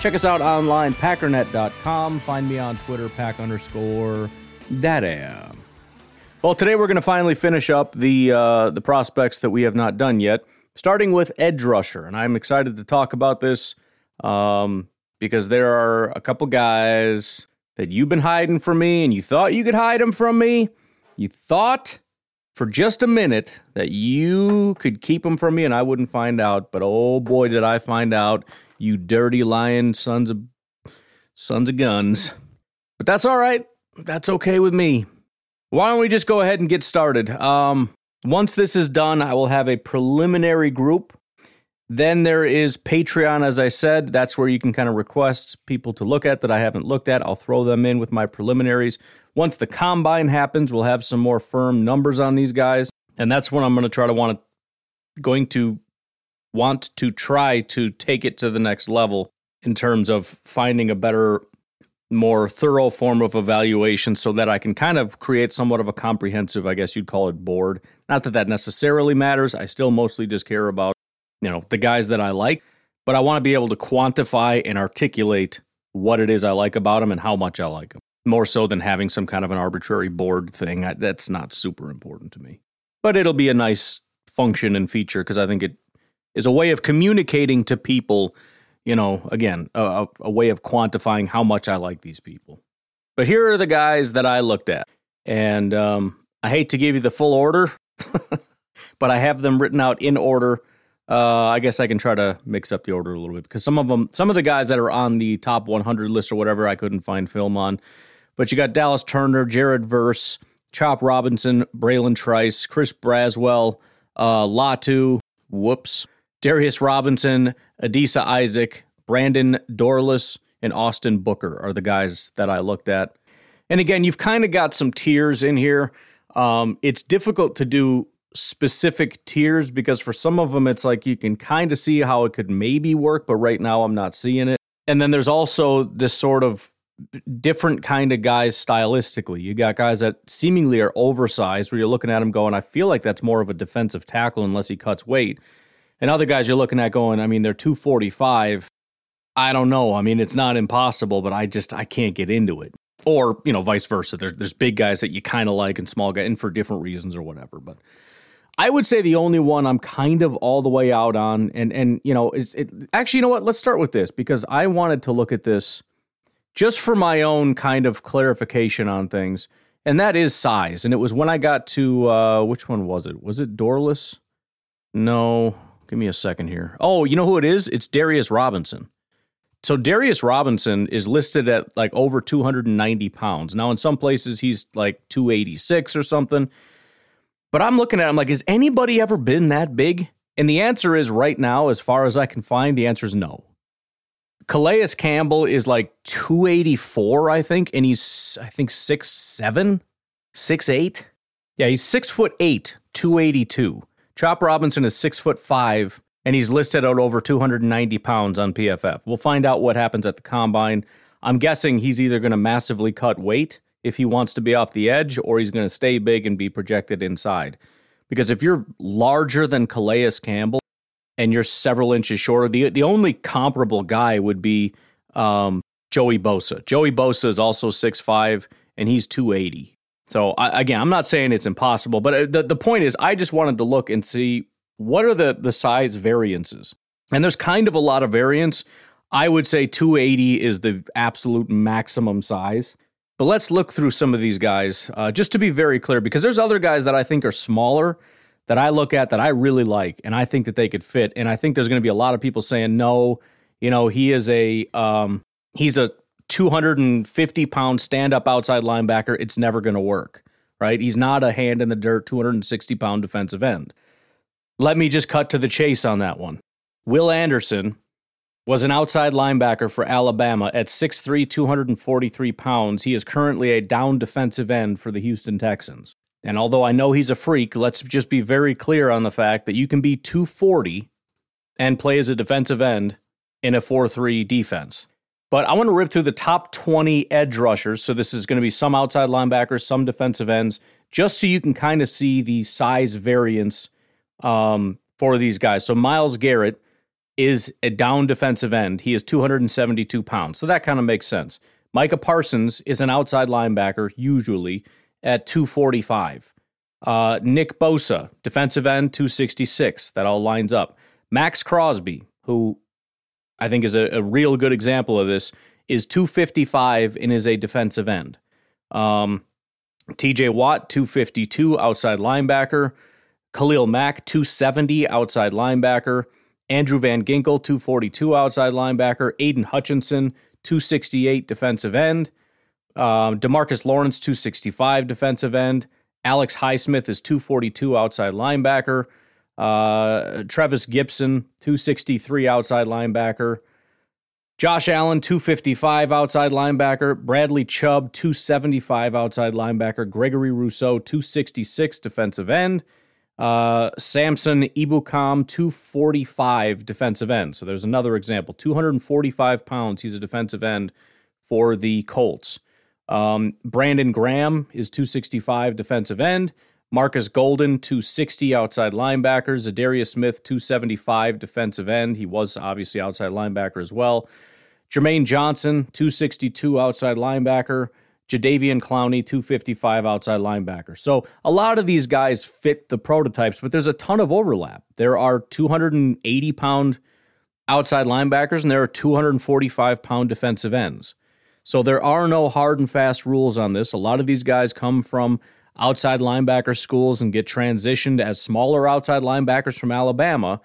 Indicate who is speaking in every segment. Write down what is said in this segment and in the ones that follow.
Speaker 1: Check us out online, packernet.com. Find me on Twitter, pack underscore daddy. Well, today we're going to finally finish up the uh, the prospects that we have not done yet, starting with edge rusher, and I'm excited to talk about this um, because there are a couple guys that you've been hiding from me, and you thought you could hide them from me. You thought for just a minute that you could keep them from me and I wouldn't find out, but oh boy, did I find out, you dirty lying sons of sons of guns. But that's all right. That's okay with me. Why don't we just go ahead and get started? Um, once this is done, I will have a preliminary group. Then there is Patreon, as I said. That's where you can kind of request people to look at that I haven't looked at. I'll throw them in with my preliminaries. Once the combine happens, we'll have some more firm numbers on these guys, and that's when I'm going to try to want to going to want to try to take it to the next level in terms of finding a better more thorough form of evaluation so that I can kind of create somewhat of a comprehensive, I guess you'd call it board. Not that that necessarily matters. I still mostly just care about, you know, the guys that I like, but I want to be able to quantify and articulate what it is I like about them and how much I like them more so than having some kind of an arbitrary board thing. I, that's not super important to me. But it'll be a nice function and feature because I think it is a way of communicating to people, you know, again, a, a way of quantifying how much I like these people. But here are the guys that I looked at. And um, I hate to give you the full order, but I have them written out in order. Uh, I guess I can try to mix up the order a little bit because some of them, some of the guys that are on the top 100 list or whatever, I couldn't find film on. But you got Dallas Turner, Jared Verse, Chop Robinson, Bralen Trice, Chris Braswell, uh, Latu, whoops, Darius Robinson, Adisa Isaac, Brandon Dorlus, and Austin Booker are the guys that I looked at. And again, you've kind of got some tiers in here. Um, it's difficult to do specific tiers because for some of them, it's like you can kind of see how it could maybe work, but right now I'm not seeing it. And then there's also this sort of different kind of guys stylistically. You got guys that seemingly are oversized, where you're looking at them going, I feel like that's more of a defensive tackle unless he cuts weight. And other guys you're looking at going, I mean, they're 245. I don't know. I mean, it's not impossible, but I just I can't get into it. Or you know, vice versa. There's there's big guys that you kind of like and small guys, and for different reasons or whatever. But I would say the only one I'm kind of all the way out on, and and you know, it's it actually you know what? Let's start with this because I wanted to look at this just for my own kind of clarification on things, and that is size. And it was when I got to uh, which one was it? Was it Dorlus? No, give me a second here. Oh, you know who it is? It's Darius Robinson. So Darius Robinson is listed at like over 290 pounds. Now, in some places, he's like 286 or something. But I'm looking at him like, has anybody ever been that big? And the answer is right now, as far as I can find, the answer is no. Calais Campbell is like 284, I think, and he's I think six seven, six eight. Yeah, he's six foot eight, 282. Chop Robinson is six foot five, and he's listed at over 290 pounds on PFF. We'll find out what happens at the combine. I'm guessing he's either going to massively cut weight if he wants to be off the edge, or he's going to stay big and be projected inside. Because if you're larger than Calais Campbell, and you're several inches shorter. The the only comparable guy would be um, Joey Bosa. Joey Bosa is also 6'5 and he's 280. So I, again, I'm not saying it's impossible, but uh, the, the point is I just wanted to look and see what are the the size variances. And there's kind of a lot of variance. I would say 280 is the absolute maximum size. But let's look through some of these guys uh, just to be very clear, because there's other guys that I think are smaller that I look at that I really like and I think that they could fit. And I think there's going to be a lot of people saying, no, you know, he is a, um, he's a 250 pound stand up outside linebacker. It's never going to work, right? He's not a hand in the dirt, 260 pound defensive end. Let me just cut to the chase on that one. Will Anderson was an outside linebacker for Alabama at 6'3, 243 pounds. He is currently a down defensive end for the Houston Texans. And although I know he's a freak, let's just be very clear on the fact that you can be 240 and play as a defensive end in a 4 3 defense. But I want to rip through the top 20 edge rushers. So this is going to be some outside linebackers, some defensive ends, just so you can kind of see the size variance um, for these guys. So Myles Garrett is a down defensive end. He is 272 pounds. So that kind of makes sense. Micah Parsons is an outside linebacker, usually at 245. Uh, Nick Bosa, defensive end, 266. That all lines up. Maxx Crosby, who I think is a, a real good example of this, is 255 and is a defensive end. Um, TJ Watt, 252, outside linebacker. Khalil Mack, 270, outside linebacker. Andrew Van Ginkel, 242 outside linebacker. Aidan Hutchinson, 268 defensive end. Um, DeMarcus Lawrence, 265 defensive end. Alex Highsmith is 242 outside linebacker. Uh, Trevis Gipson, 263 outside linebacker. Josh Allen, 255 outside linebacker. Bradley Chubb, 275 outside linebacker. Gregory Rousseau, 266 defensive end. Uh, Samson Ebukam, 245 defensive end. So there's another example. 245 pounds. He's a defensive end for the Colts. Um, Brandon Graham is 265 defensive end. Marcus Golden, 260 outside linebacker. Za'Darius Smith, 275 defensive end. He was obviously outside linebacker as well. Jermaine Johnson, 262 outside linebacker. Jadeveon Clowney, 255 outside linebacker. So a lot of these guys fit the prototypes, but there's a ton of overlap. There are 280 pound outside linebackers and there are 245 pound defensive ends. So there are no hard and fast rules on this. A lot of these guys come from outside linebacker schools and get transitioned as smaller outside linebackers from Alabama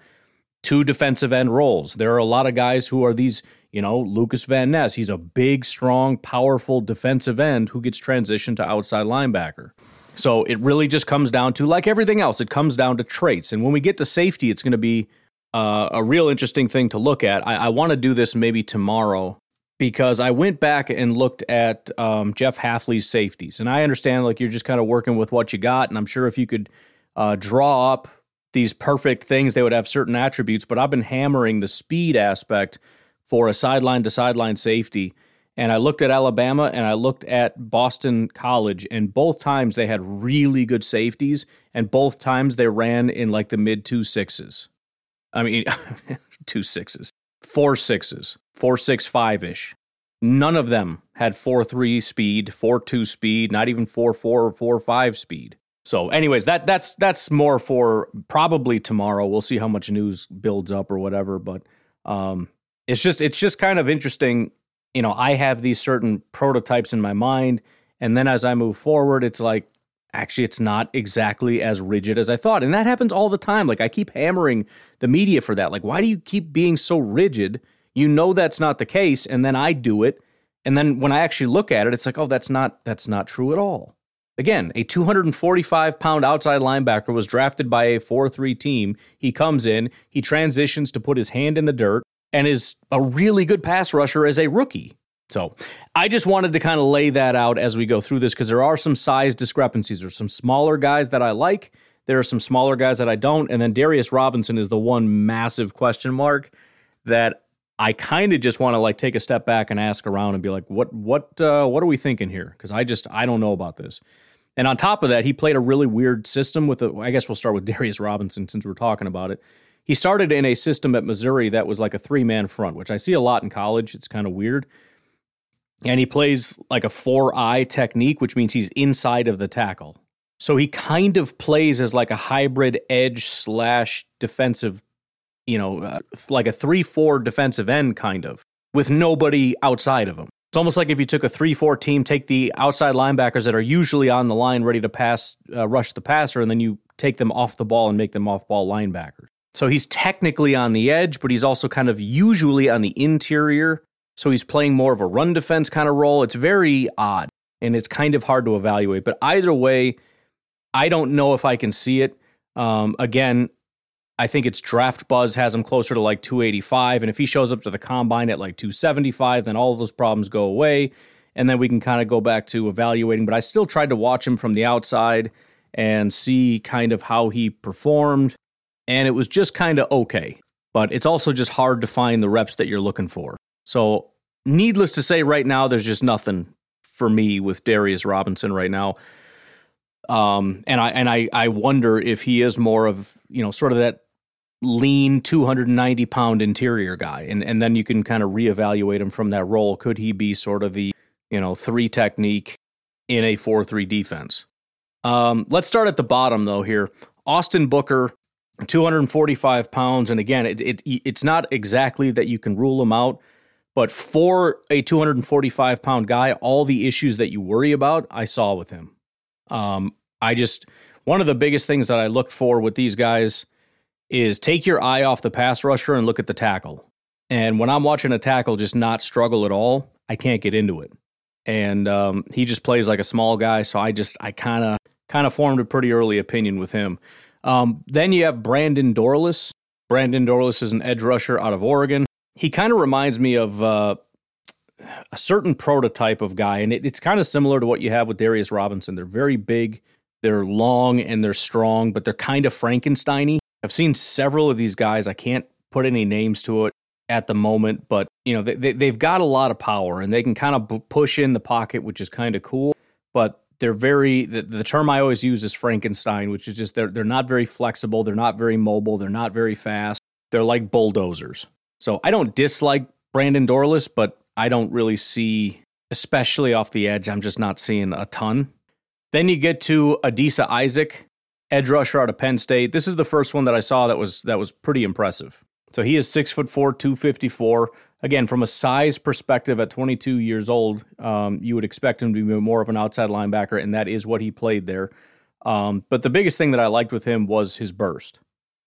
Speaker 1: to defensive end roles. There are a lot of guys who are these you know, Lukas Van Ness, he's a big, strong, powerful defensive end who gets transitioned to outside linebacker. So it really just comes down to, like everything else, it comes down to traits. And when we get to safety, it's going to be uh, a real interesting thing to look at. I, I want to do this maybe tomorrow because I went back and looked at um, Jeff Hafley's safeties. And I understand, like, you're just kind of working with what you got. And I'm sure if you could uh, draw up these perfect things, they would have certain attributes. But I've been hammering the speed aspect for a sideline to sideline safety. And I looked at Alabama and I looked at Boston College, and both times they had really good safeties, and both times they ran in like the mid two sixes. I mean, two sixes, four sixes, four six five ish. None of them had four three speed, four two speed, not even four four or four five speed. So, anyways, that that's that's more for probably tomorrow. We'll see how much news builds up or whatever. But um, it's just it's just kind of interesting. You know, I have these certain prototypes in my mind, and then as I move forward, it's like actually it's not exactly as rigid as I thought. And that happens all the time. Like I keep hammering the media for that. Like, why do you keep being so rigid? You know that's not the case, and then I do it. And then when I actually look at it, it's like, oh, that's not that's not true at all. Again, a 245 pound outside linebacker was drafted by a 4 3 team. He comes in, he transitions to put his hand in the dirt, and is a really good pass rusher as a rookie. So I just wanted to kind of lay that out as we go through this because there are some size discrepancies. There's some smaller guys that I like. There are some smaller guys that I don't. And then Darius Robinson is the one massive question mark that I kind of just want to like take a step back and ask around and be like, what what uh, what are we thinking here? Because I just I don't know about this. And on top of that, he played a really weird system with. A, I guess we'll start with Darius Robinson since we're talking about it. He started in a system at Missouri that was like a three man front, which I see a lot in college. It's kind of weird. And he plays like a four eye technique, which means he's inside of the tackle. So he kind of plays as like a hybrid edge slash defensive, you know, uh, like a 3 4 defensive end kind of, with nobody outside of him. It's almost like if you took a 3 4 team, take the outside linebackers that are usually on the line ready to pass, uh, rush the passer, and then you take them off the ball and make them off ball linebackers. So he's technically on the edge, but he's also kind of usually on the interior. So he's playing more of a run defense kind of role. It's very odd and it's kind of hard to evaluate. But either way, I don't know if I can see it. Um, again, I think it's draft buzz has him closer to like 285. And if he shows up to the combine at like 275, then all of those problems go away. And then we can kind of go back to evaluating. But I still tried to watch him from the outside and see kind of how he performed. And it was just kind of okay. But it's also just hard to find the reps that you're looking for. So, needless to say, right now, there's just nothing for me with Darius Robinson right now. Um, and I and I I wonder if he is more of you know sort of that lean 290 pound interior guy, and and then you can kind of reevaluate him from that role. Could he be sort of the you know three technique in a four three defense? Um, let's start at the bottom though here. Austin Booker, 245 pounds, and again, it, it it's not exactly that you can rule him out. But for a 245 pound guy, all the issues that you worry about, I saw with him. Um, I just, one of the biggest things that I look for with these guys is take your eye off the pass rusher and look at the tackle. And when I'm watching a tackle just not struggle at all, I can't get into it. And um, he just plays like a small guy, so I just I kind of kind of formed a pretty early opinion with him. Um, then you have Brandon Dorlus. Brandon Dorlus is an edge rusher out of Oregon he kind of reminds me of uh, a certain prototype of guy, and it, it's kind of similar to what you have with Darius Robinson. They're very big, they're long, and they're strong, but they're kind of Frankensteiny. I've seen several of these guys. I can't put any names to it at the moment, but you know they, they have got a lot of power, and they can kind of push in the pocket, which is kind of cool. But they're very the, the term I always use is Frankenstein, which is just they're they're not very flexible, they're not very mobile, they're not very fast. They're like bulldozers. So I don't dislike Brandon Dorlus, but I don't really see, especially off the edge, I'm just not seeing a ton. Then you get to Adisa Isaac, edge rusher out of Penn State. This is the first one that I saw that was that was pretty impressive. So he is six foot four, two fifty four. Again, from a size perspective, at 22 years old, um, you would expect him to be more of an outside linebacker, and that is what he played there. Um, but the biggest thing that I liked with him was his burst.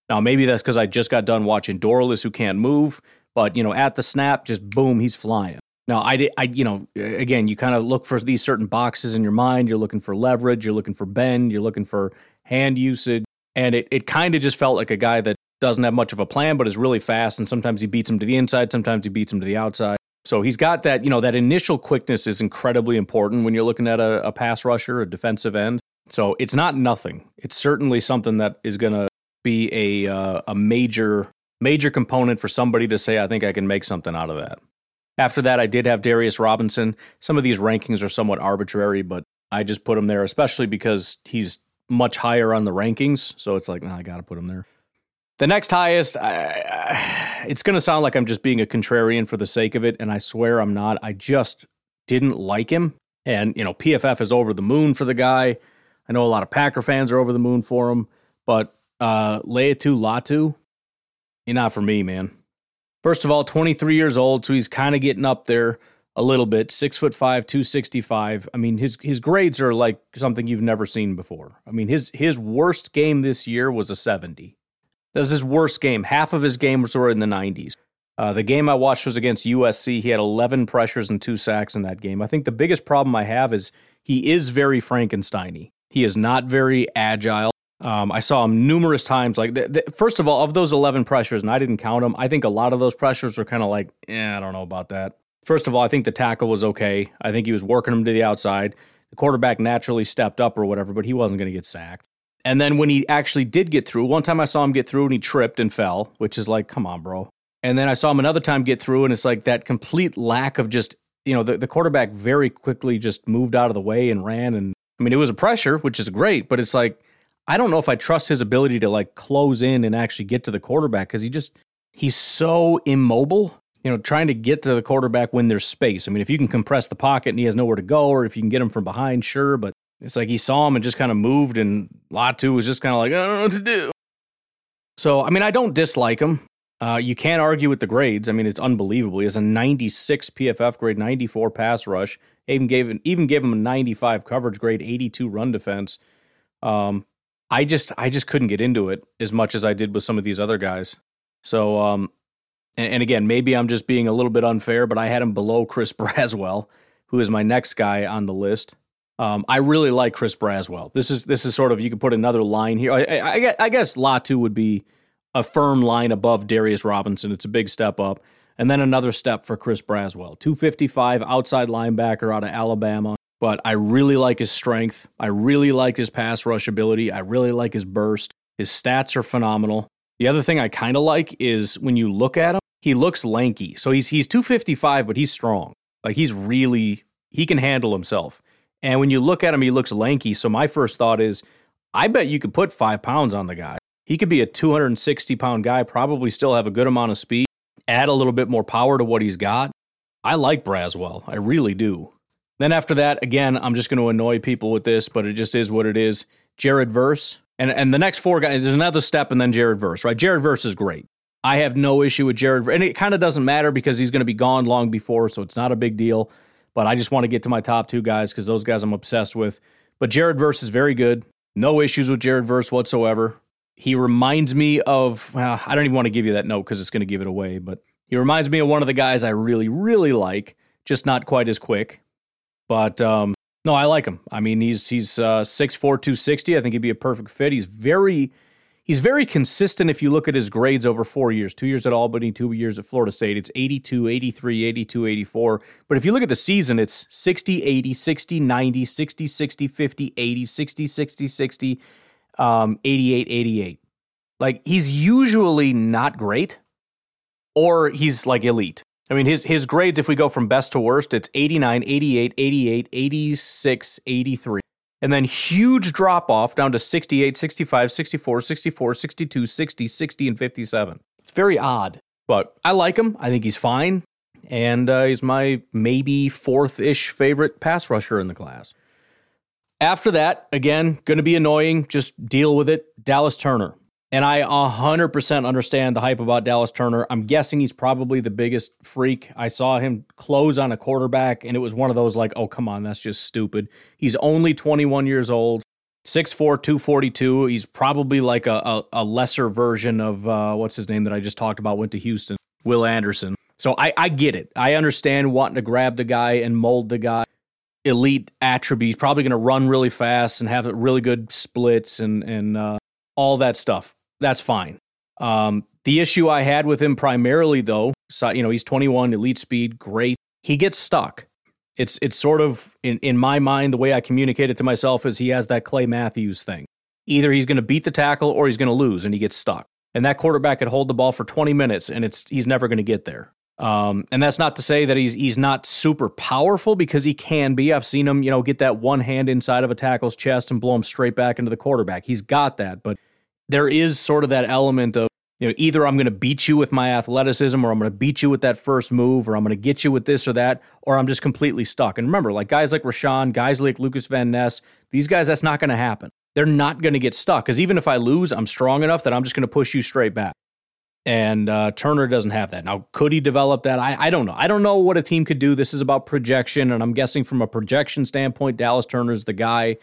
Speaker 1: Now, maybe that's because I just got done watching Dorlus, who can't move, but you know, at the snap, just boom, he's flying. Now, I did, I, you know, again, you kind of look for these certain boxes in your mind. You're looking for leverage, you're looking for bend, you're looking for hand usage, and it, it kind of just felt like a guy that doesn't have much of a plan, but is really fast. And sometimes he beats him to the inside, sometimes he beats him to the outside. So he's got that, you know, that initial quickness is incredibly important when you're looking at a, a pass rusher, a defensive end. So it's not nothing. It's certainly something that is going to be a uh, a major major component for somebody to say I think I can make something out of that. After that, I did have Darius Robinson. Some of these rankings are somewhat arbitrary, but I just put him there, especially because he's much higher on the rankings. So it's like, nah, I got to put him there. The next highest, I, I, it's going to sound like I'm just being a contrarian for the sake of it, and I swear I'm not. I just didn't like him. And, you know, PFF is over the moon for the guy. I know a lot of Packer fans are over the moon for him, but uh, Laiatu Latu, you're not for me, man. First of all, 23 years old, so he's kind of getting up there a little bit. Six foot five, 265. I mean, his his grades are like something you've never seen before. I mean, his his worst game this year was a 70. That's his worst game. Half of his games were in the 90s. Uh, the game I watched was against USC. He had 11 pressures and two sacks in that game. I think the biggest problem I have is he is very Frankensteiny. He is not very agile. Um, I saw him numerous times. Like, th- th- first of all, of those 11 pressures, and I didn't count them, I think a lot of those pressures were kind of like, eh, I don't know about that. First of all, I think the tackle was okay. I think he was working him to the outside. The quarterback naturally stepped up or whatever, but he wasn't going to get sacked. And then when he actually did get through, one time I saw him get through and he tripped and fell, which is like, come on, bro. And then I saw him another time get through, and it's like that complete lack of just, you know, the, the quarterback very quickly just moved out of the way and ran. And I mean, it was a pressure, which is great, but it's like, I don't know if I trust his ability to like close in and actually get to the quarterback because he just he's so immobile. You know, trying to get to the quarterback when there's space. I mean, if you can compress the pocket and he has nowhere to go, or if you can get him from behind, sure. But it's like he saw him and just kind of moved, and Latu was just kind of like, I don't know what to do. So, I mean, I don't dislike him. Uh, you can't argue with the grades. I mean, it's unbelievable. He has a 96 PFF grade, 94 pass rush. Even gave him even gave him a 95 coverage grade, 82 run defense. Um, I just I just couldn't get into it as much as I did with some of these other guys. So um and, and again, maybe I'm just being a little bit unfair, but I had him below Chris Braswell, who is my next guy on the list. Um, I really like Chris Braswell. This is this is sort of you could put another line here. I, I, I guess Latu would be a firm line above Darius Robinson. It's a big step up. And then another step for Chris Braswell. 255 outside linebacker out of Alabama. But I really like his strength. I really like his pass rush ability. I really like his burst. His stats are phenomenal. The other thing I kind of like is when you look at him, he looks lanky. So he's he's 255, but he's strong. Like he's really he can handle himself. And when you look at him, he looks lanky. So my first thought is, I bet you could put five pounds on the guy. He could be a 260 pound guy, probably still have a good amount of speed, add a little bit more power to what he's got. I like Braswell. I really do. Then after that, again, I'm just going to annoy people with this, but it just is what it is. Jared Verse. And, and the next four guys, there's another step and then Jared Verse, right? Jared Verse is great. I have no issue with Jared. And it kind of doesn't matter because he's going to be gone long before, so it's not a big deal. But I just want to get to my top two guys because those guys I'm obsessed with. But Jared Verse is very good. No issues with Jared Verse whatsoever. He reminds me of, well, I don't even want to give you that note because it's going to give it away, but he reminds me of one of the guys I really, really like, just not quite as quick. But um, no, I like him. I mean, he's he's uh, 6'4", 260. I think he'd be a perfect fit. He's very he's very consistent if you look at his grades over four years two years at albany two years at florida state it's 82 83 82 84 but if you look at the season it's 60 80 60 90 60 60 50 80 60 60 60 um, 88 88 like he's usually not great or he's like elite i mean his his grades if we go from best to worst it's 89 88 88 86 83 and then huge drop off down to 68, 65, 64, 64, 62, 60, 60, and 57. It's very odd, but I like him. I think he's fine. And uh, he's my maybe fourth ish favorite pass rusher in the class. After that, again, going to be annoying. Just deal with it. Dallas Turner. And I 100% understand the hype about Dallas Turner. I'm guessing he's probably the biggest freak. I saw him close on a quarterback, and it was one of those like, oh, come on, that's just stupid. He's only 21 years old, 6'4, 242. He's probably like a, a, a lesser version of uh, what's his name that I just talked about, went to Houston, Will Anderson. So I, I get it. I understand wanting to grab the guy and mold the guy. Elite attributes, probably going to run really fast and have really good splits and and uh, all that stuff that's fine. Um, the issue I had with him primarily, though, so, you know, he's 21, elite speed, great. He gets stuck. It's it's sort of in in my mind the way I communicate it to myself is he has that Clay Matthews thing. Either he's going to beat the tackle or he's going to lose, and he gets stuck. And that quarterback could hold the ball for 20 minutes, and it's he's never going to get there. Um, and that's not to say that he's he's not super powerful because he can be. I've seen him, you know, get that one hand inside of a tackle's chest and blow him straight back into the quarterback. He's got that, but there is sort of that element of you know either I'm going to beat you with my athleticism or I'm going to beat you with that first move or I'm going to get you with this or that or I'm just completely stuck. And remember, like guys like Rashan, guys like Lukas Van Ness, these guys that's not going to happen. They're not going to get stuck because even if I lose, I'm strong enough that I'm just going to push you straight back. And uh, Turner doesn't have that. Now, could he develop that? I, I don't know. I don't know what a team could do. This is about projection, and I'm guessing from a projection standpoint, Dallas Turner's the guy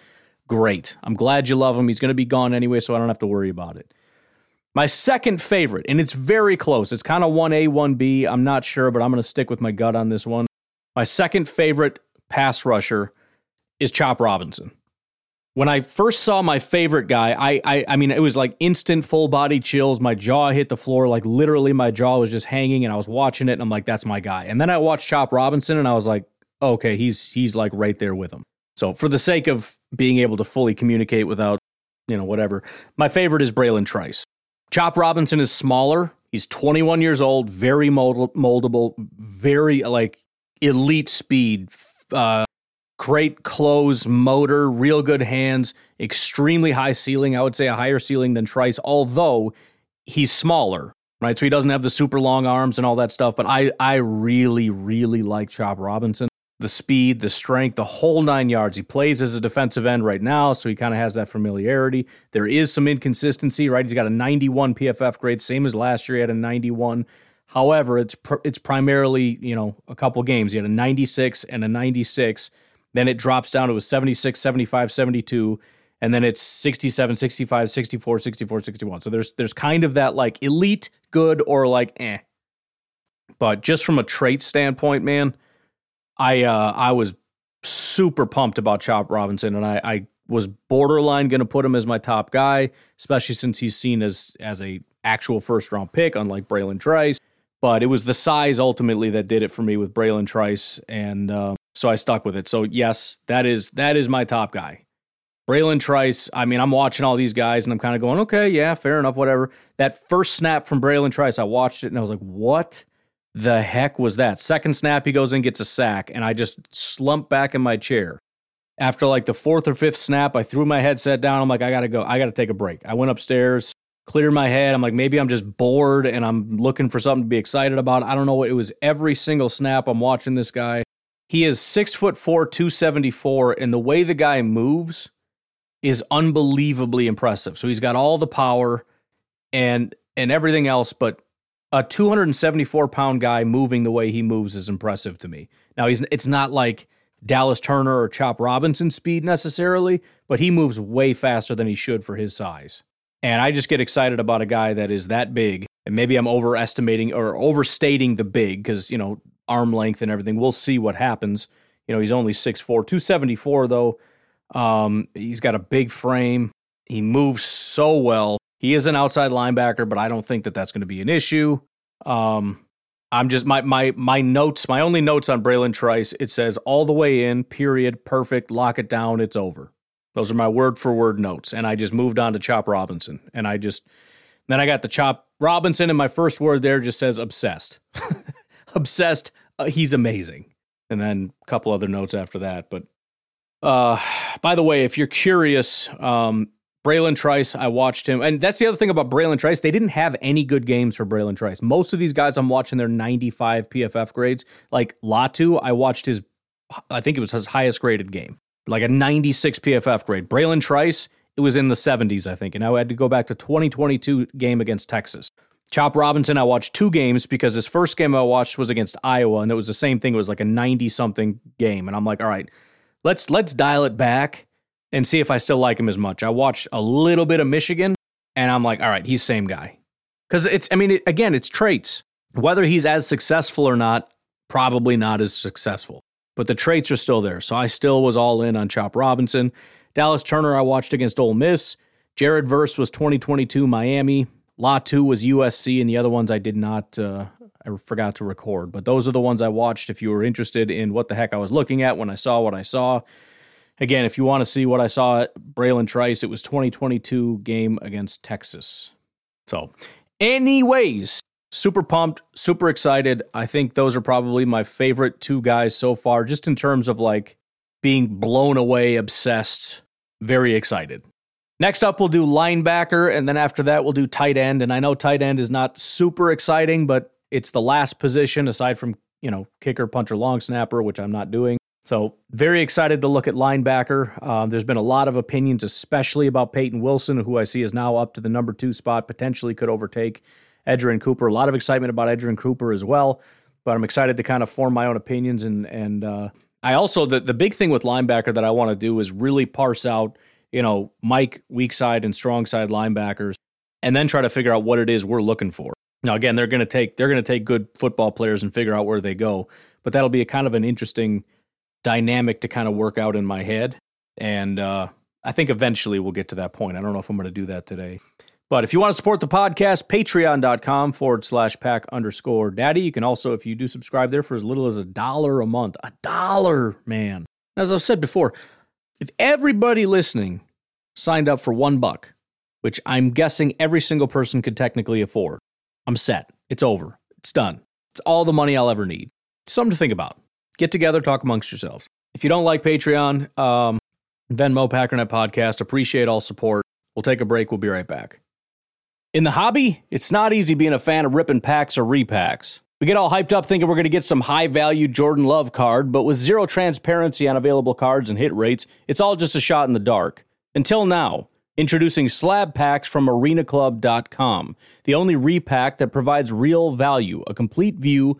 Speaker 1: Great. I'm glad you love him. He's going to be gone anyway, so I don't have to worry about it. My second favorite, and it's very close. It's kind of 1A, 1B. I'm not sure, but I'm going to stick with my gut on this one. My second favorite pass rusher is Chop Robinson. When I first saw my favorite guy, I, I I mean it was like instant full body chills. My jaw hit the floor, like literally my jaw was just hanging, and I was watching it, and I'm like, that's my guy. And then I watched Chop Robinson, and I was like, okay, he's he's like right there with him. So for the sake of being able to fully communicate without, you know, whatever, my favorite is Bralen Trice. Chop Robinson is smaller. He's 21 years old, very mold- moldable, very like elite speed, uh, great close motor, real good hands, extremely high ceiling. I would say a higher ceiling than Trice, although he's smaller, right? So he doesn't have the super long arms and all that stuff. But I, I really, really like Chop Robinson the speed, the strength, the whole nine yards. He plays as a defensive end right now, so he kind of has that familiarity. There is some inconsistency, right? He's got a 91 PFF grade, same as last year. He had a 91. However, it's pr- it's primarily you know a couple games. He had a 96 and a 96. Then it drops down to a 76, 75, 72, and then it's 67, 65, 64, 64, 61. So there's there's kind of that like elite good or like eh. But just from a trait standpoint, man I uh, I was super pumped about Chop Robinson, and I, I was borderline going to put him as my top guy, especially since he's seen as as a actual first round pick, unlike Bralen Trice. But it was the size ultimately that did it for me with Bralen Trice, and uh, so I stuck with it. So yes, that is that is my top guy. Bralen Trice, I mean, I'm watching all these guys and I'm kind of going, okay, yeah, fair enough, whatever. That first snap from Bralen Trice, I watched it and I was like, what the heck was that? Second snap, he goes in, gets a sack, and I just slumped back in my chair. After like the fourth or fifth snap, I threw my headset down. I'm like, I gotta go. I gotta take a break. I went upstairs, cleared my head. I'm like, maybe I'm just bored and I'm looking for something to be excited about. I don't know. what It was every single snap. I'm watching this guy. He is six foot four, 274, and the way the guy moves is unbelievably impressive. So he's got all the power and and everything else, but a 274 pound guy moving the way he moves is impressive to me. Now he's it's not like Dallas Turner or Chop Robinson speed necessarily, but he moves way faster than he should for his size. And I just get excited about a guy that is that big. And maybe I'm overestimating or overstating the big because, you know, arm length and everything. We'll see what happens. You know, he's only 6'4, 274 though. Um, he's got a big frame. He moves so well. He is an outside linebacker, but I don't think that that's going to be an issue. Um, I'm just my my my notes. My only notes on Bralen Trice. It says all the way in. Period. Perfect. Lock it down. It's over. Those are my word for word notes. And I just moved on to Chop Robinson. And I just then I got the Chop Robinson, and my first word there just says obsessed. obsessed. Uh, he's amazing. And then a couple other notes after that, but uh, by the way, if you're curious, um, Bralen Trice, I watched him. And that's the other thing about Bralen Trice. They didn't have any good games for Bralen Trice. Most of these guys I'm watching their 95 PFF grades. Like Latu, I watched his, I think it was his highest graded game, like a 96 PFF grade. Bralen Trice, it was in the 70s, I think. And I had to go back to 2022 game against Texas. Chop Robinson, I watched two games because his first game I watched was against Iowa, and it was the same thing. It was like a 90 something game. And I'm like, all right, let's let's dial it back and see if I still like him as much. I watched a little bit of Michigan and I'm like, all right, he's same guy. Cuz it's I mean, it, again, it's traits. Whether he's as successful or not, probably not as successful. But the traits are still there. So I still was all in on Chop Robinson. Dallas Turner I watched against Ole Miss. Jared Verse was 2022 Miami. Latu was USC and the other ones I did not uh, I forgot to record. But those are the ones I watched if you were interested in what the heck I was looking at when I saw what I saw. Again, if you want to see what I saw at Bralen Trice, it was 2022 game against Texas. So, anyways, super pumped, super excited. I think those are probably my favorite two guys so far, just in terms of like being blown away, obsessed, very excited. Next up, we'll do linebacker, and then after that, we'll do tight end. And I know tight end is not super exciting, but it's the last position aside from, you know, kicker, punter, long snapper, which I'm not doing. So, very excited to look at linebacker. Um, there's been a lot of opinions, especially about Payton Wilson, who I see is now up to the number two spot, potentially could overtake Edgerrin Cooper. A lot of excitement about Edgerrin Cooper as well, but I'm excited to kind of form my own opinions. And and uh, I also the the big thing with linebacker that I want to do is really parse out, you know, Mike weak side and strong side linebackers, and then try to figure out what it is we're looking for. Now, again, they're going to take they're going to take good football players and figure out where they go, but that'll be a kind of an interesting dynamic to kind of work out in my head. And uh, I think eventually we'll get to that point. I don't know if I'm going to do that today. But if you want to support the podcast, patreon.com forward slash pack underscore daddy. You can also, if you do subscribe there for as little as a dollar a month, a dollar, man. As I've said before, if everybody listening signed up for one buck, which I'm guessing every single person could technically afford, I'm set. It's over. It's done. It's all the money I'll ever need. Something to think about. Get together, talk amongst yourselves. If you don't like Patreon, um, Venmo Packernet Podcast, appreciate all support. We'll take a break. We'll be right back. In the hobby, it's not easy being a fan of ripping packs or repacks. We get all hyped up thinking we're going to get some high value Jordan Love card, but with zero transparency on available cards and hit rates, it's all just a shot in the dark. Until now. Introducing slab packs from arenaclub.com, the only repack that provides real value, a complete view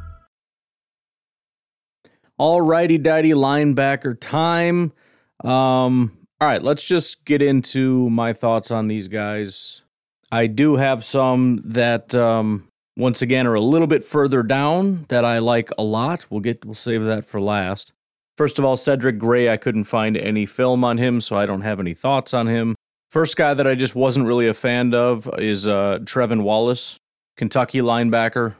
Speaker 1: All righty, dighty linebacker time. Um, all right, let's just get into my thoughts on these guys. I do have some that, um, once again, are a little bit further down that I like a lot. We'll get, we'll save that for last. First of all, Cedric Gray, I couldn't find any film on him, so I don't have any thoughts on him. First guy that I just wasn't really a fan of is uh, Trevin Wallace, Kentucky linebacker.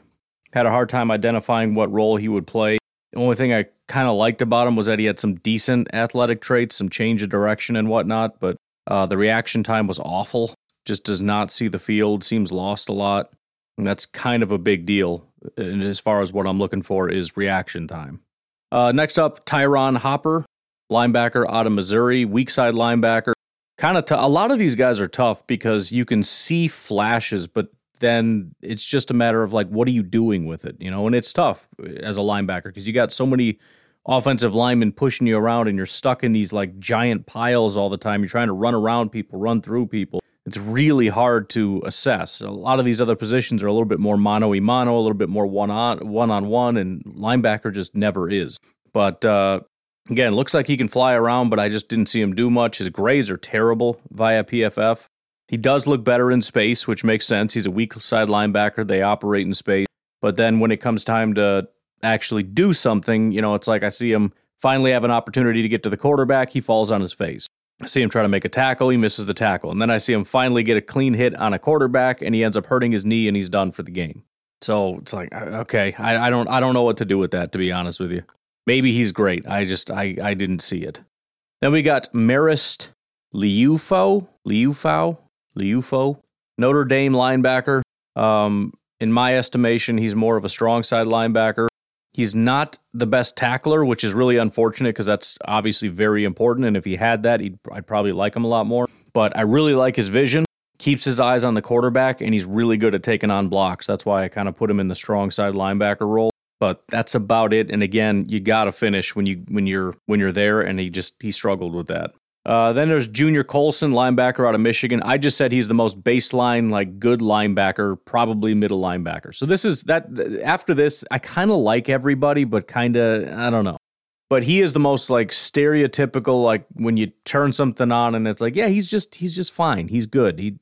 Speaker 1: Had a hard time identifying what role he would play. The only thing I kind of liked about him was that he had some decent athletic traits, some change of direction and whatnot, but uh, the reaction time was awful. Just does not see the field, seems lost a lot. And that's kind of a big deal and as far as what I'm looking for is reaction time. Uh, next up, Ty'Ron Hopper, linebacker out of Missouri, weak side linebacker. Kind of t- a lot of these guys are tough because you can see flashes, but then it's just a matter of like, what are you doing with it? You know, and it's tough as a linebacker because you got so many offensive linemen pushing you around and you're stuck in these like giant piles all the time. You're trying to run around people, run through people. It's really hard to assess. A lot of these other positions are a little bit more mono y mono, a little bit more one on one on one, and linebacker just never is. But uh, again, looks like he can fly around, but I just didn't see him do much. His grades are terrible via PFF. He does look better in space, which makes sense. He's a weak side linebacker. They operate in space. But then when it comes time to actually do something, you know, it's like I see him finally have an opportunity to get to the quarterback. He falls on his face. I see him try to make a tackle. He misses the tackle. And then I see him finally get a clean hit on a quarterback and he ends up hurting his knee and he's done for the game. So it's like, uh, okay, I, I don't I don't know what to do with that, to be honest with you. Maybe he's great. I just I, I didn't see it. Then we got Marist Liufau. Liufau. Liufo, Notre Dame linebacker. Um, in my estimation, he's more of a strong side linebacker. He's not the best tackler, which is really unfortunate because that's obviously very important. And if he had that, I'd probably like him a lot more. But I really like his vision. Keeps his eyes on the quarterback, and he's really good at taking on blocks. That's why I kind of put him in the strong side linebacker role. But that's about it. And again, you got to finish when you when you're when you're there, and he just he struggled with that. Uh, then there's Junior Colson, linebacker out of Michigan. I just said he's the most baseline, like good linebacker, probably middle linebacker. So this is that. After this, I kind of like everybody, but kind of I don't know. But he is the most like stereotypical, like when you turn something on and it's like, yeah, he's just he's just fine. He's good. He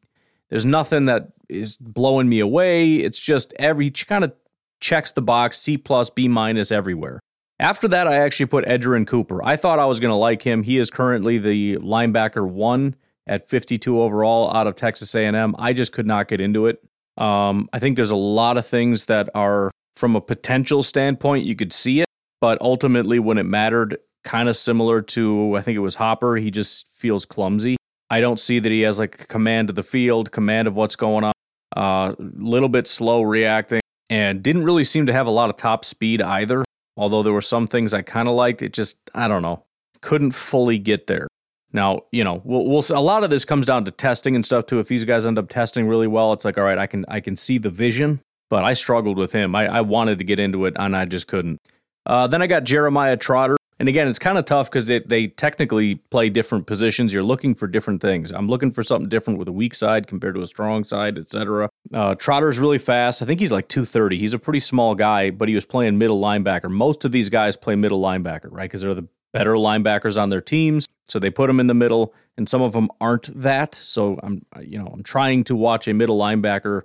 Speaker 1: there's nothing that is blowing me away. It's just every kind of checks the box, C plus, B minus everywhere. After that, I actually put Edgerrin Cooper. I thought I was going to like him. He is currently the linebacker one at 52 overall out of Texas A&M. I just could not get into it. Um, I think there's a lot of things that are from a potential standpoint you could see it, but ultimately when it mattered, kind of similar to I think it was Hopper. He just feels clumsy. I don't see that he has like command of the field, command of what's going on. A uh, little bit slow reacting, and didn't really seem to have a lot of top speed either. Although there were some things I kind of liked, it just, I don't know, couldn't fully get there. Now, you know, we'll, we'll, a lot of this comes down to testing and stuff too. If these guys end up testing really well, it's like, all right, I can I can see the vision, but I struggled with him. I, I wanted to get into it and I just couldn't. Uh, then I got Jeremiah Trotter. And again, it's kind of tough because they, technically play different positions. You're looking for different things. I'm looking for something different with a weak side compared to a strong side, etc. Uh, Trotter's really fast. I think he's like 230. He's a pretty small guy, but he was playing middle linebacker. Most of these guys play middle linebacker, right? Because they're the better linebackers on their teams. So they put him in the middle, and some of them aren't that. So I'm, you know, I'm trying to watch a middle linebacker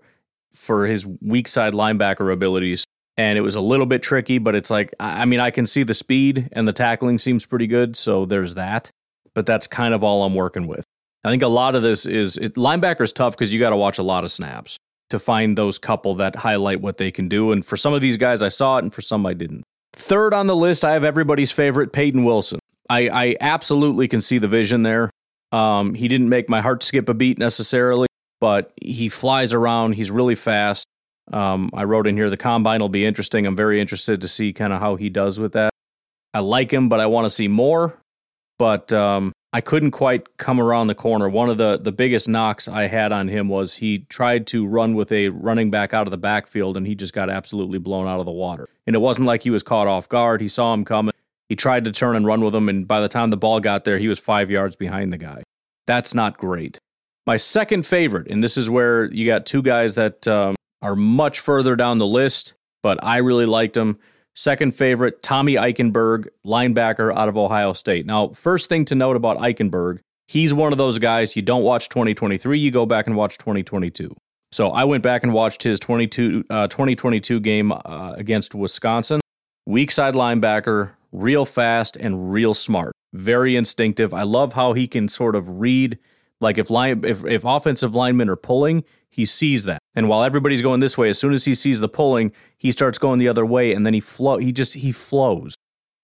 Speaker 1: for his weak side linebacker abilities and it was a little bit tricky, but it's like I mean I can see the speed and the tackling seems pretty good, so there's that. but that's kind of all I'm working with. I think a lot of this is it, linebacker's tough because you got to watch a lot of snaps to find those couple that highlight what they can do. And for some of these guys, I saw it, and for some, I didn't. Third on the list, I have everybody's favorite, Payton Wilson. I, I absolutely can see the vision there. Um, he didn't make my heart skip a beat necessarily, but he flies around. He's really fast. Um, I wrote in here the combine will be interesting. I'm very interested to see kind of how he does with that. I like him, but I want to see more. But um, I couldn't quite come around the corner. One of the the biggest knocks I had on him was he tried to run with a running back out of the backfield, and he just got absolutely blown out of the water. And it wasn't like he was caught off guard. He saw him coming. He tried to turn and run with him, and by the time the ball got there, he was five yards behind the guy. That's not great. My second favorite, and this is where you got two guys that um, are much further down the list, but I really liked him. Second favorite, Tommy Eichenberg, linebacker out of Ohio State. Now, first thing to note about Eichenberg, he's one of those guys you don't watch 2023, you go back and watch 2022. So I went back and watched his 22, uh, 2022 game uh, against Wisconsin. Weak side linebacker, real fast and real smart, very instinctive. I love how he can sort of read, like if line if, if offensive linemen are pulling, he sees that. And while everybody's going this way, as soon as he sees the pulling, he starts going the other way and then he flow he just he flows.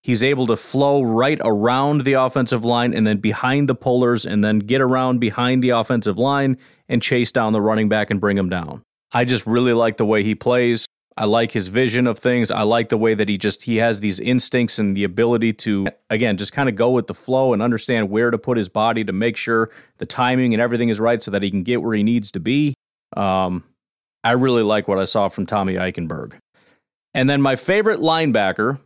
Speaker 1: He's able to flow right around the offensive line and then behind the pullers and then get around behind the offensive line and chase down the running back and bring him down. I just really like the way he plays. I like his vision of things. I like the way that he just he has these instincts and the ability to again just kind of go with the flow and understand where to put his body to make sure the timing and everything is right so that he can get where he needs to be. Um, I really like what I saw from Tommy Eichenberg. And then my favorite linebacker,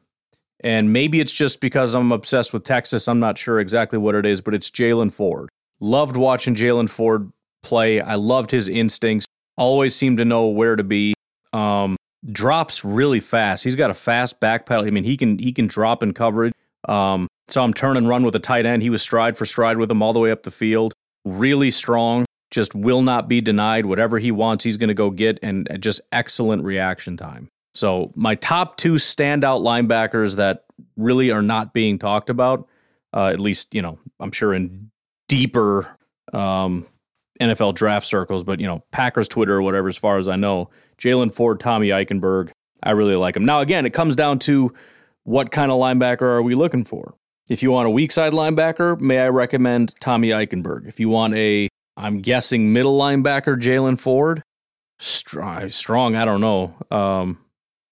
Speaker 1: and maybe it's just because I'm obsessed with Texas. I'm not sure exactly what it is, but it's Jaylan Ford. Loved watching Jaylan Ford play. I loved his instincts. Always seemed to know where to be. Um, drops really fast. He's got a fast back pedal. I mean, he can he can drop in coverage. Um, saw him turn and run with a tight end. He was stride for stride with him all the way up the field. Really strong just will not be denied. Whatever he wants, he's going to go get, and just excellent reaction time. So, my top two standout linebackers that really are not being talked about, uh, at least, you know, I'm sure in deeper um, NFL draft circles, but, you know, Packers Twitter or whatever, as far as I know, Jaylan Ford, Tommy Eichenberg, I really like him. Now, again, it comes down to what kind of linebacker are we looking for? If you want a weak side linebacker, may I recommend Tommy Eichenberg? If you want a I'm guessing middle linebacker Jaylan Ford. Strong, strong, I don't know. Um,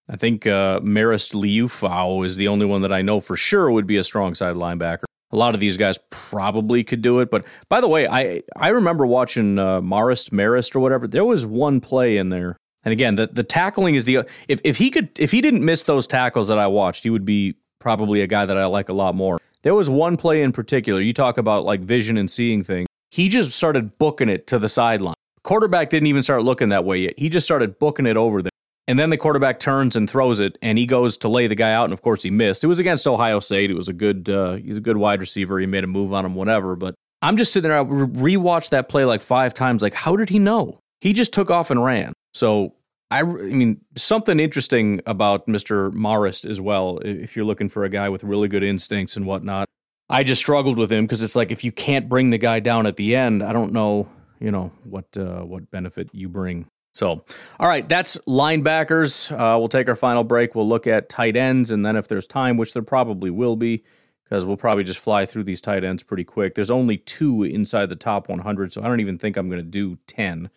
Speaker 1: I think uh, Marist Liufau is the only one that I know for sure would be a strong side linebacker. A lot of these guys probably could do it. But by the way, I I remember watching uh, Marist, Marist or whatever. There was one play in there, and again, the the tackling is the if if he could if he didn't miss those tackles that I watched, he would be probably a guy that I like a lot more. There was one play in particular. You talk about like vision and seeing things. He just started booking it to the sideline. Quarterback didn't even start looking that way yet. He just started booking it over there. And then the quarterback turns and throws it, and he goes to lay the guy out, and of course he missed. It was against Ohio State. It was a good, uh, he's a good wide receiver. He made a move on him, whatever. But I'm just sitting there. I rewatched that play like five times. Like, how did he know? He just took off and ran. So I, I mean, something interesting about Mr. Marist as well. If you're looking for a guy with really good instincts and whatnot, I just struggled with him because it's like if you can't bring the guy down at the end, I don't know, you know, what uh, what benefit you bring. So, all right, that's linebackers. Uh, we'll take our final break. We'll look at tight ends, and then if there's time, which there probably will be, because we'll probably just fly through these tight ends pretty quick. There's only two inside the top 100, so I don't even think I'm going to do 10.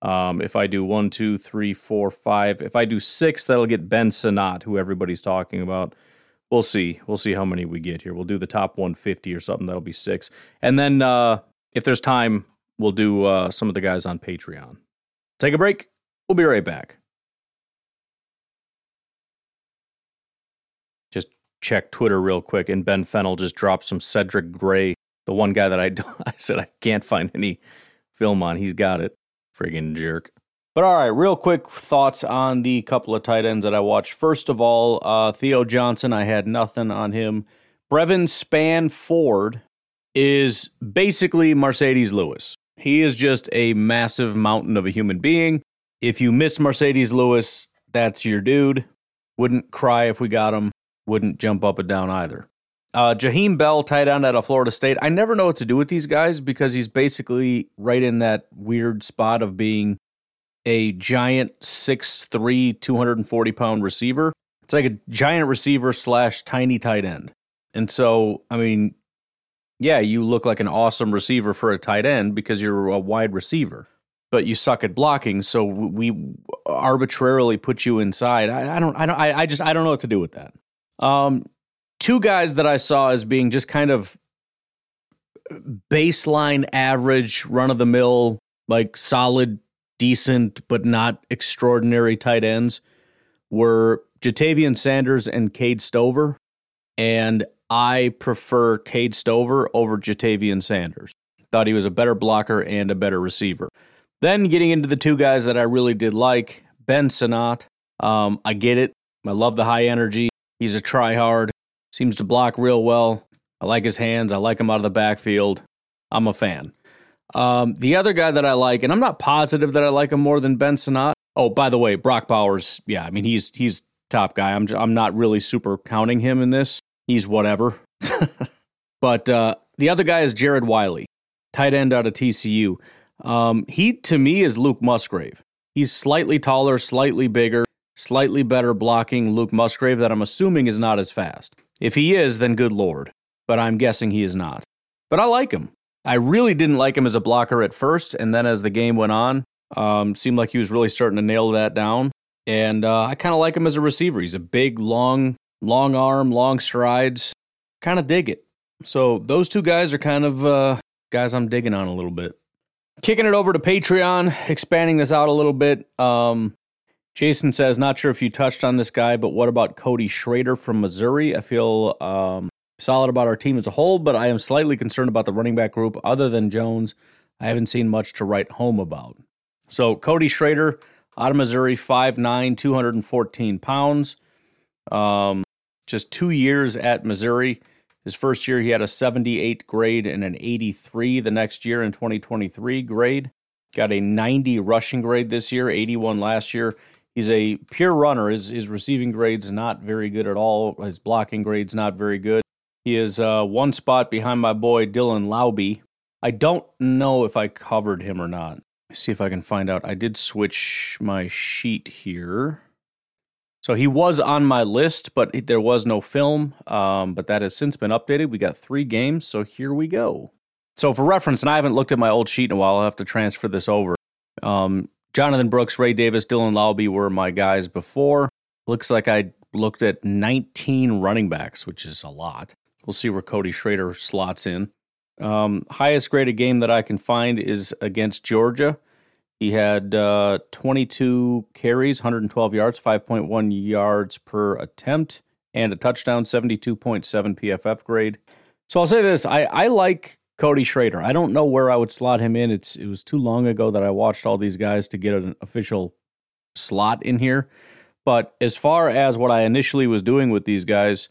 Speaker 1: Um, if I do one, two, three, four, five, if I do six, that'll get Ben Sinnott, who everybody's talking about we'll see. We'll see how many we get here. We'll do the top 150 or something. That'll be six. And then uh, if there's time, we'll do uh, some of the guys on Patreon. Take a break. We'll be right back. Just check Twitter real quick, and Ben Fennell just dropped some Cedric Gray, the one guy that I, I said I can't find any film on. He's got it. Friggin' jerk. But all right, real quick thoughts on the couple of tight ends that I watched. First of all, uh, Theo Johnson, I had nothing on him. Brevin Spann-Ford is basically Marcedes Lewis. He is just a massive mountain of a human being. If you miss Marcedes Lewis, that's your dude. Wouldn't cry if we got him, wouldn't jump up and down either. Uh, Jaheim Bell, tight end out of Florida State. I never know what to do with these guys because he's basically right in that weird spot of being a giant 6'3, 240 pound receiver. It's like a giant receiver slash tiny tight end. And so, I mean, yeah, you look like an awesome receiver for a tight end because you're a wide receiver, but you suck at blocking. So we arbitrarily put you inside. I, I don't, I don't, I, I just, I don't know what to do with that. Um, two guys that I saw as being just kind of baseline average, run of the mill, like solid, decent, but not extraordinary tight ends were Ja'Tavion Sanders and Cade Stover. And I prefer Cade Stover over Ja'Tavion Sanders. Thought he was a better blocker and a better receiver. Then getting into the two guys that I really did like, Ben Sinnott. Um, I get it. I love the high energy. He's a tryhard. Seems to block real well. I like his hands. I like him out of the backfield. I'm a fan. Um, the other guy that I like, and I'm not positive that I like him more than Ben Sinnott. Oh, by the way, Brock Bowers. Yeah, I mean he's he's top guy. I'm I'm not really super counting him in this. He's whatever. but uh, the other guy is Jared Wiley, tight end out of TCU. Um, he to me is Luke Musgrave. He's slightly taller, slightly bigger, slightly better blocking Luke Musgrave that I'm assuming is not as fast. If he is, then good lord. But I'm guessing he is not. But I like him. I really didn't like him as a blocker at first, and then as the game went on, um, seemed like he was really starting to nail that down. And uh, I kind of like him as a receiver. He's a big, long, long arm, long strides. Kind of dig it. So those two guys are kind of uh, guys I'm digging on a little bit. Kicking it over to Patreon, expanding this out a little bit. Um, Jason says, not sure if you touched on this guy, but what about Cody Schrader from Missouri? I feel um, solid about our team as a whole, but I am slightly concerned about the running back group. Other than Jones, I haven't seen much to write home about. So Cody Schrader out of Missouri, 5'9", 214 pounds. Um, just two years at Missouri. His first year, he had a 78 grade and an 83 the next year in 2023 grade. Got a 90 rushing grade this year, 81 last year. He's a pure runner. His, his receiving grade's not very good at all. His blocking grade's not very good. He is uh, one spot behind my boy Dylan Laube. I don't know if I covered him or not. See if I can find out. I did switch my sheet here. So he was on my list, but there was no film. Um, but that has since been updated. We got three games, so here we go. So for reference, and I haven't looked at my old sheet in a while. I'll have to transfer this over. Um, Jonathan Brooks, Ray Davis, Dylan Laube were my guys before. Looks like I looked at 19 running backs, which is a lot. We'll see where Cody Schrader slots in. Um, highest graded game that I can find is against Georgia. He had uh, 22 carries, 112 yards, 5.1 yards per attempt, and a touchdown, 72.7 PFF grade. So I'll say this: I, I like Cody Schrader. I don't know where I would slot him in. It's it was too long ago that I watched all these guys to get an official slot in here. But as far as what I initially was doing with these guys,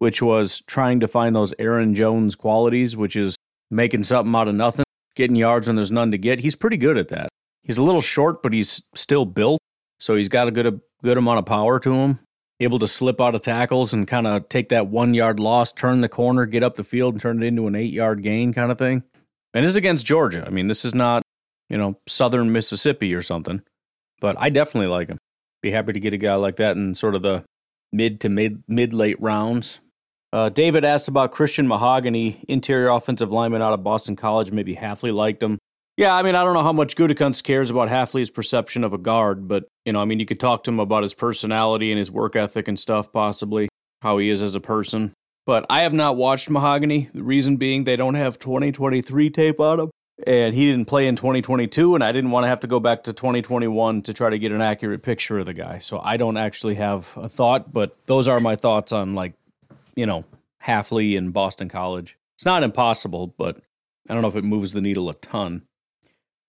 Speaker 1: which was trying to find those Aaron Jones qualities, which is making something out of nothing, getting yards when there's none to get, he's pretty good at that. He's a little short, but he's still built, so he's got a good good amount of power to him. Able to slip out of tackles and kind of take that one yard loss, turn the corner, get up the field, and turn it into an eight yard gain kind of thing. And this is against Georgia. I mean, this is not you know Southern Mississippi or something, but I definitely like him. Be happy to get a guy like that in sort of the mid to mid mid late rounds. Uh, David asked about Christian Mahogany, interior offensive lineman out of Boston College. Maybe Hafley liked him. Yeah, I mean, I don't know how much Gutekunst cares about Hafley's perception of a guard, but you know, I mean, you could talk to him about his personality and his work ethic and stuff, possibly how he is as a person. But I have not watched Mahogany. The reason being they don't have 2023 tape on him, and he didn't play in 2022, and I didn't want to have to go back to 2021 to try to get an accurate picture of the guy. So I don't actually have a thought, but those are my thoughts on like, you know, Hafley and Boston College. It's not impossible, but I don't know if it moves the needle a ton.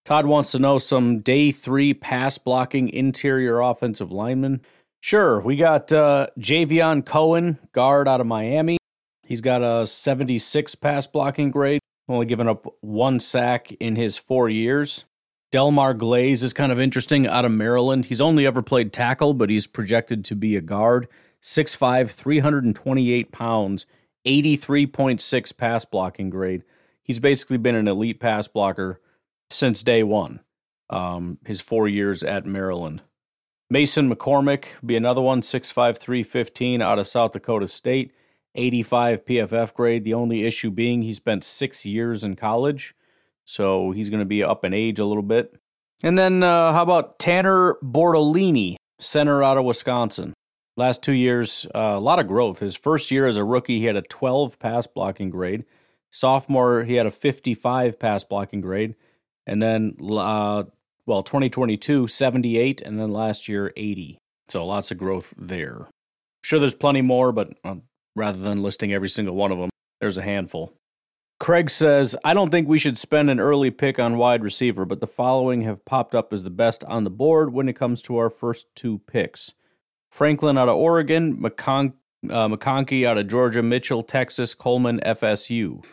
Speaker 1: Todd wants to know some day three pass blocking interior offensive lineman. Sure, we got uh, Javion Cohen, guard out of Miami. He's got a 76 pass blocking grade, only given up one sack in his four years. Delmar Glaze is kind of interesting out of Maryland. He's only ever played tackle, but he's projected to be a guard. 6'5, 328 pounds, 83.6 pass blocking grade. He's basically been an elite pass blocker since day one, um, his four years at Maryland. Mason McCormick be another one, 6'5, 315 out of South Dakota State, 85 PFF grade. The only issue being he spent six years in college, so he's going to be up in age a little bit. And then uh, how about Tanner Bortolini, center out of Wisconsin? Last two years, uh, a lot of growth. His first year as a rookie, he had a 12 pass blocking grade. Sophomore, he had a 55 pass blocking grade. And then, uh, well, 2022, 78. And then last year, 80. So lots of growth there. Sure, there's plenty more, but uh, rather than listing every single one of them, there's a handful. Craig says, I don't think we should spend an early pick on wide receiver, but the following have popped up as the best on the board when it comes to our first two picks. Franklin out of Oregon, McCon- uh, McConkey out of Georgia, Mitchell, Texas, Coleman, FSU.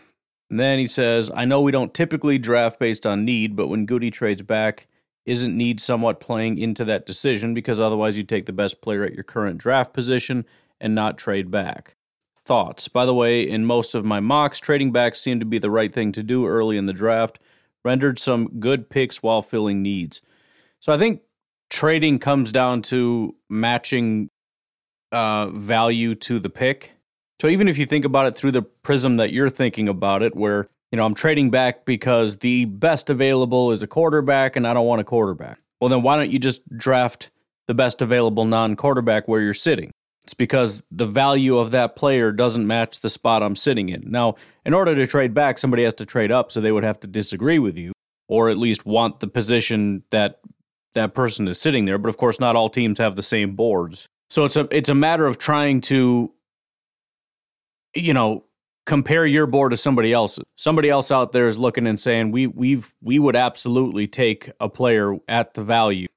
Speaker 1: And then he says, I know we don't typically draft based on need, but when Goody trades back, isn't need somewhat playing into that decision because otherwise you take the best player at your current draft position and not trade back? Thoughts. By the way, in most of my mocks, trading back seemed to be the right thing to do early in the draft, rendered some good picks while filling needs. So I think trading comes down to matching uh, value to the pick. So even if you think about it through the prism that you're thinking about it, where you know I'm trading back because the best available is a quarterback and I don't want a quarterback. Well, then why don't you just draft the best available non-quarterback where you're sitting? It's because the value of that player doesn't match the spot I'm sitting in. Now, in order to trade back, somebody has to trade up, so they would have to disagree with you or at least want the position that that person is sitting there. But of course, not all teams have the same boards. So it's a it's a matter of trying to, you know, compare your board to somebody else's. Somebody else out there is looking and saying, we we've we would absolutely take a player at the value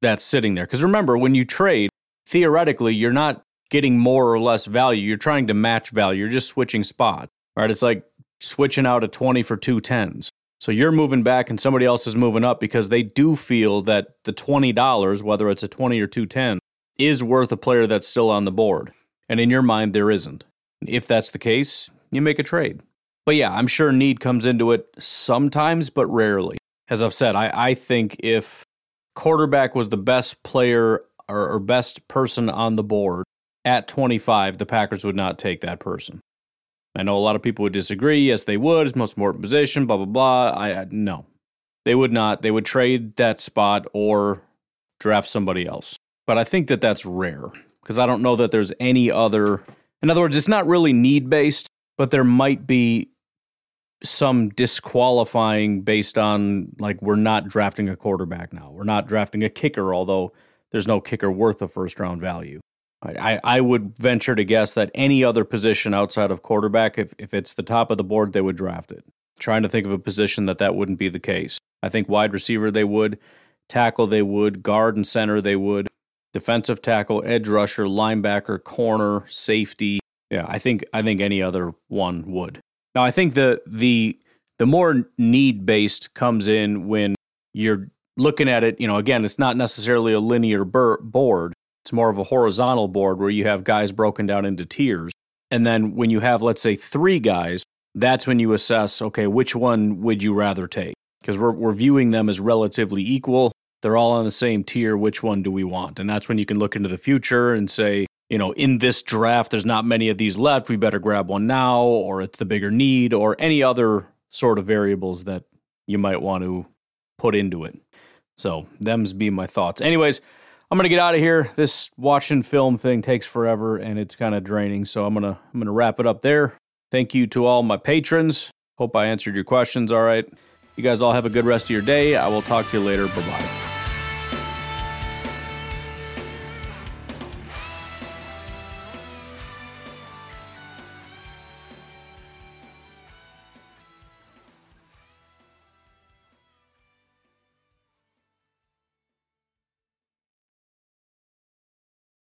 Speaker 1: that's sitting there. Because remember, when you trade, theoretically, you're not getting more or less value. You're trying to match value. You're just switching spots. Right? It's like switching out a 20 for two tens. So you're moving back and somebody else is moving up because they do feel that the $20, whether it's a 20 or 210, is worth a player that's still on the board. And in your mind, there isn't. If that's the case, you make a trade. But yeah, I'm sure need comes into it sometimes, but rarely. As I've said, I, I think if quarterback was the best player or, or best person on the board at 25, the Packers would not take that person. I know a lot of people would disagree. Yes, they would. It's most important position. Blah blah blah. I, I no, they would not. They would trade that spot or draft somebody else. But I think that that's rare because I don't know that there's any other. In other words, it's not really need based, but there might be some disqualifying based on like we're not drafting a quarterback now. We're not drafting a kicker, although there's no kicker worth a first round value. I, I would venture to guess that any other position outside of quarterback, if, if it's the top of the board, they would draft it. Trying to think of a position that that wouldn't be the case. I think wide receiver they would, tackle they would, guard and center they would, defensive tackle, edge rusher, linebacker, corner, safety. Yeah, I think I think any other one would. Now I think the the the more need based comes in when you're looking at it. You know, again, it's not necessarily a linear board it's more of a horizontal board where you have guys broken down into tiers. And then when you have, let's say, three guys, that's when you assess, okay, which one would you rather take? Because we're, we're viewing them as relatively equal. They're all on the same tier. Which one do we want? And that's when you can look into the future and say, you know, in this draft, there's not many of these left. We better grab one now, or it's the bigger need, or any other sort of variables that you might want to put into it. So, them's be my thoughts. Anyways, I'm gonna get out of here. This watching film thing takes forever and it's kind of draining, so I'm gonna I'm gonna wrap it up there. Thank you to all my patrons. Hope I answered your questions all right. You guys all have a good rest of your day. I will talk to you later. Bye bye.